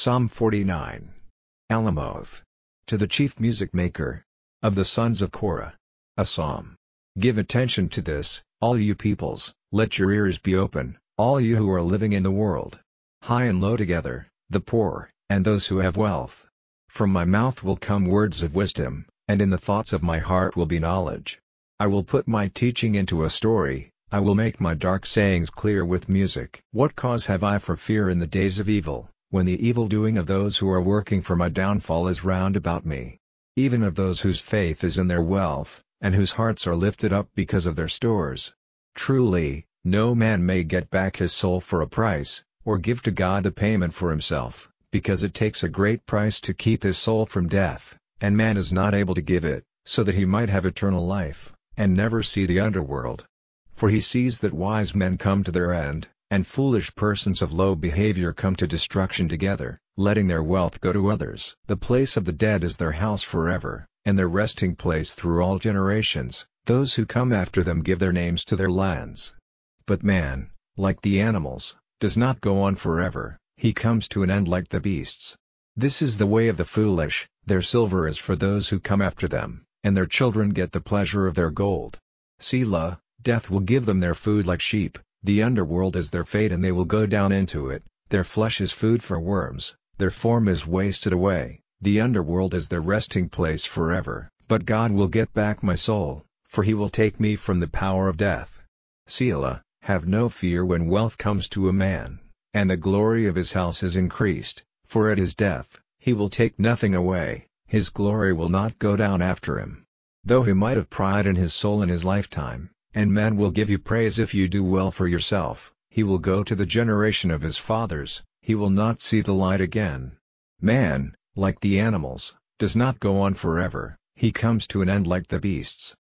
Psalm 49. Alamoth. To the chief music maker. Of the sons of Korah. A psalm. Give attention to this, all you peoples, let your ears be open, all you who are living in the world. High and low together, the poor, and those who have wealth. From my mouth will come words of wisdom, and in the thoughts of my heart will be knowledge. I will put my teaching into a story, I will make my dark sayings clear with music. What cause have I for fear in the days of evil? When the evil doing of those who are working for my downfall is round about me. Even of those whose faith is in their wealth, and whose hearts are lifted up because of their stores. Truly, no man may get back his soul for a price, or give to God a payment for himself, because it takes a great price to keep his soul from death, and man is not able to give it, so that he might have eternal life, and never see the underworld. For he sees that wise men come to their end, and foolish persons of low behavior come to destruction together, letting their wealth go to others. The place of the dead is their house forever, and their resting place through all generations, those who come after them give their names to their lands. But man, like the animals, does not go on forever, he comes to an end like the beasts. This is the way of the foolish, their silver is for those who come after them, and their children get the pleasure of their gold. Selah, death will give them their food like sheep, the underworld is their fate and they will go down into it, their flesh is food for worms, their form is wasted away, the underworld is their resting place forever. But God will get back my soul, for he will take me from the power of death. Selah, have no fear when wealth comes to a man, and the glory of his house is increased, for at his death, he will take nothing away, his glory will not go down after him. Though he might have pride in his soul in his lifetime, and man will give you praise if you do well for yourself, he will go to the generation of his fathers, he will not see the light again. Man, like the animals, does not go on forever, he comes to an end like the beasts.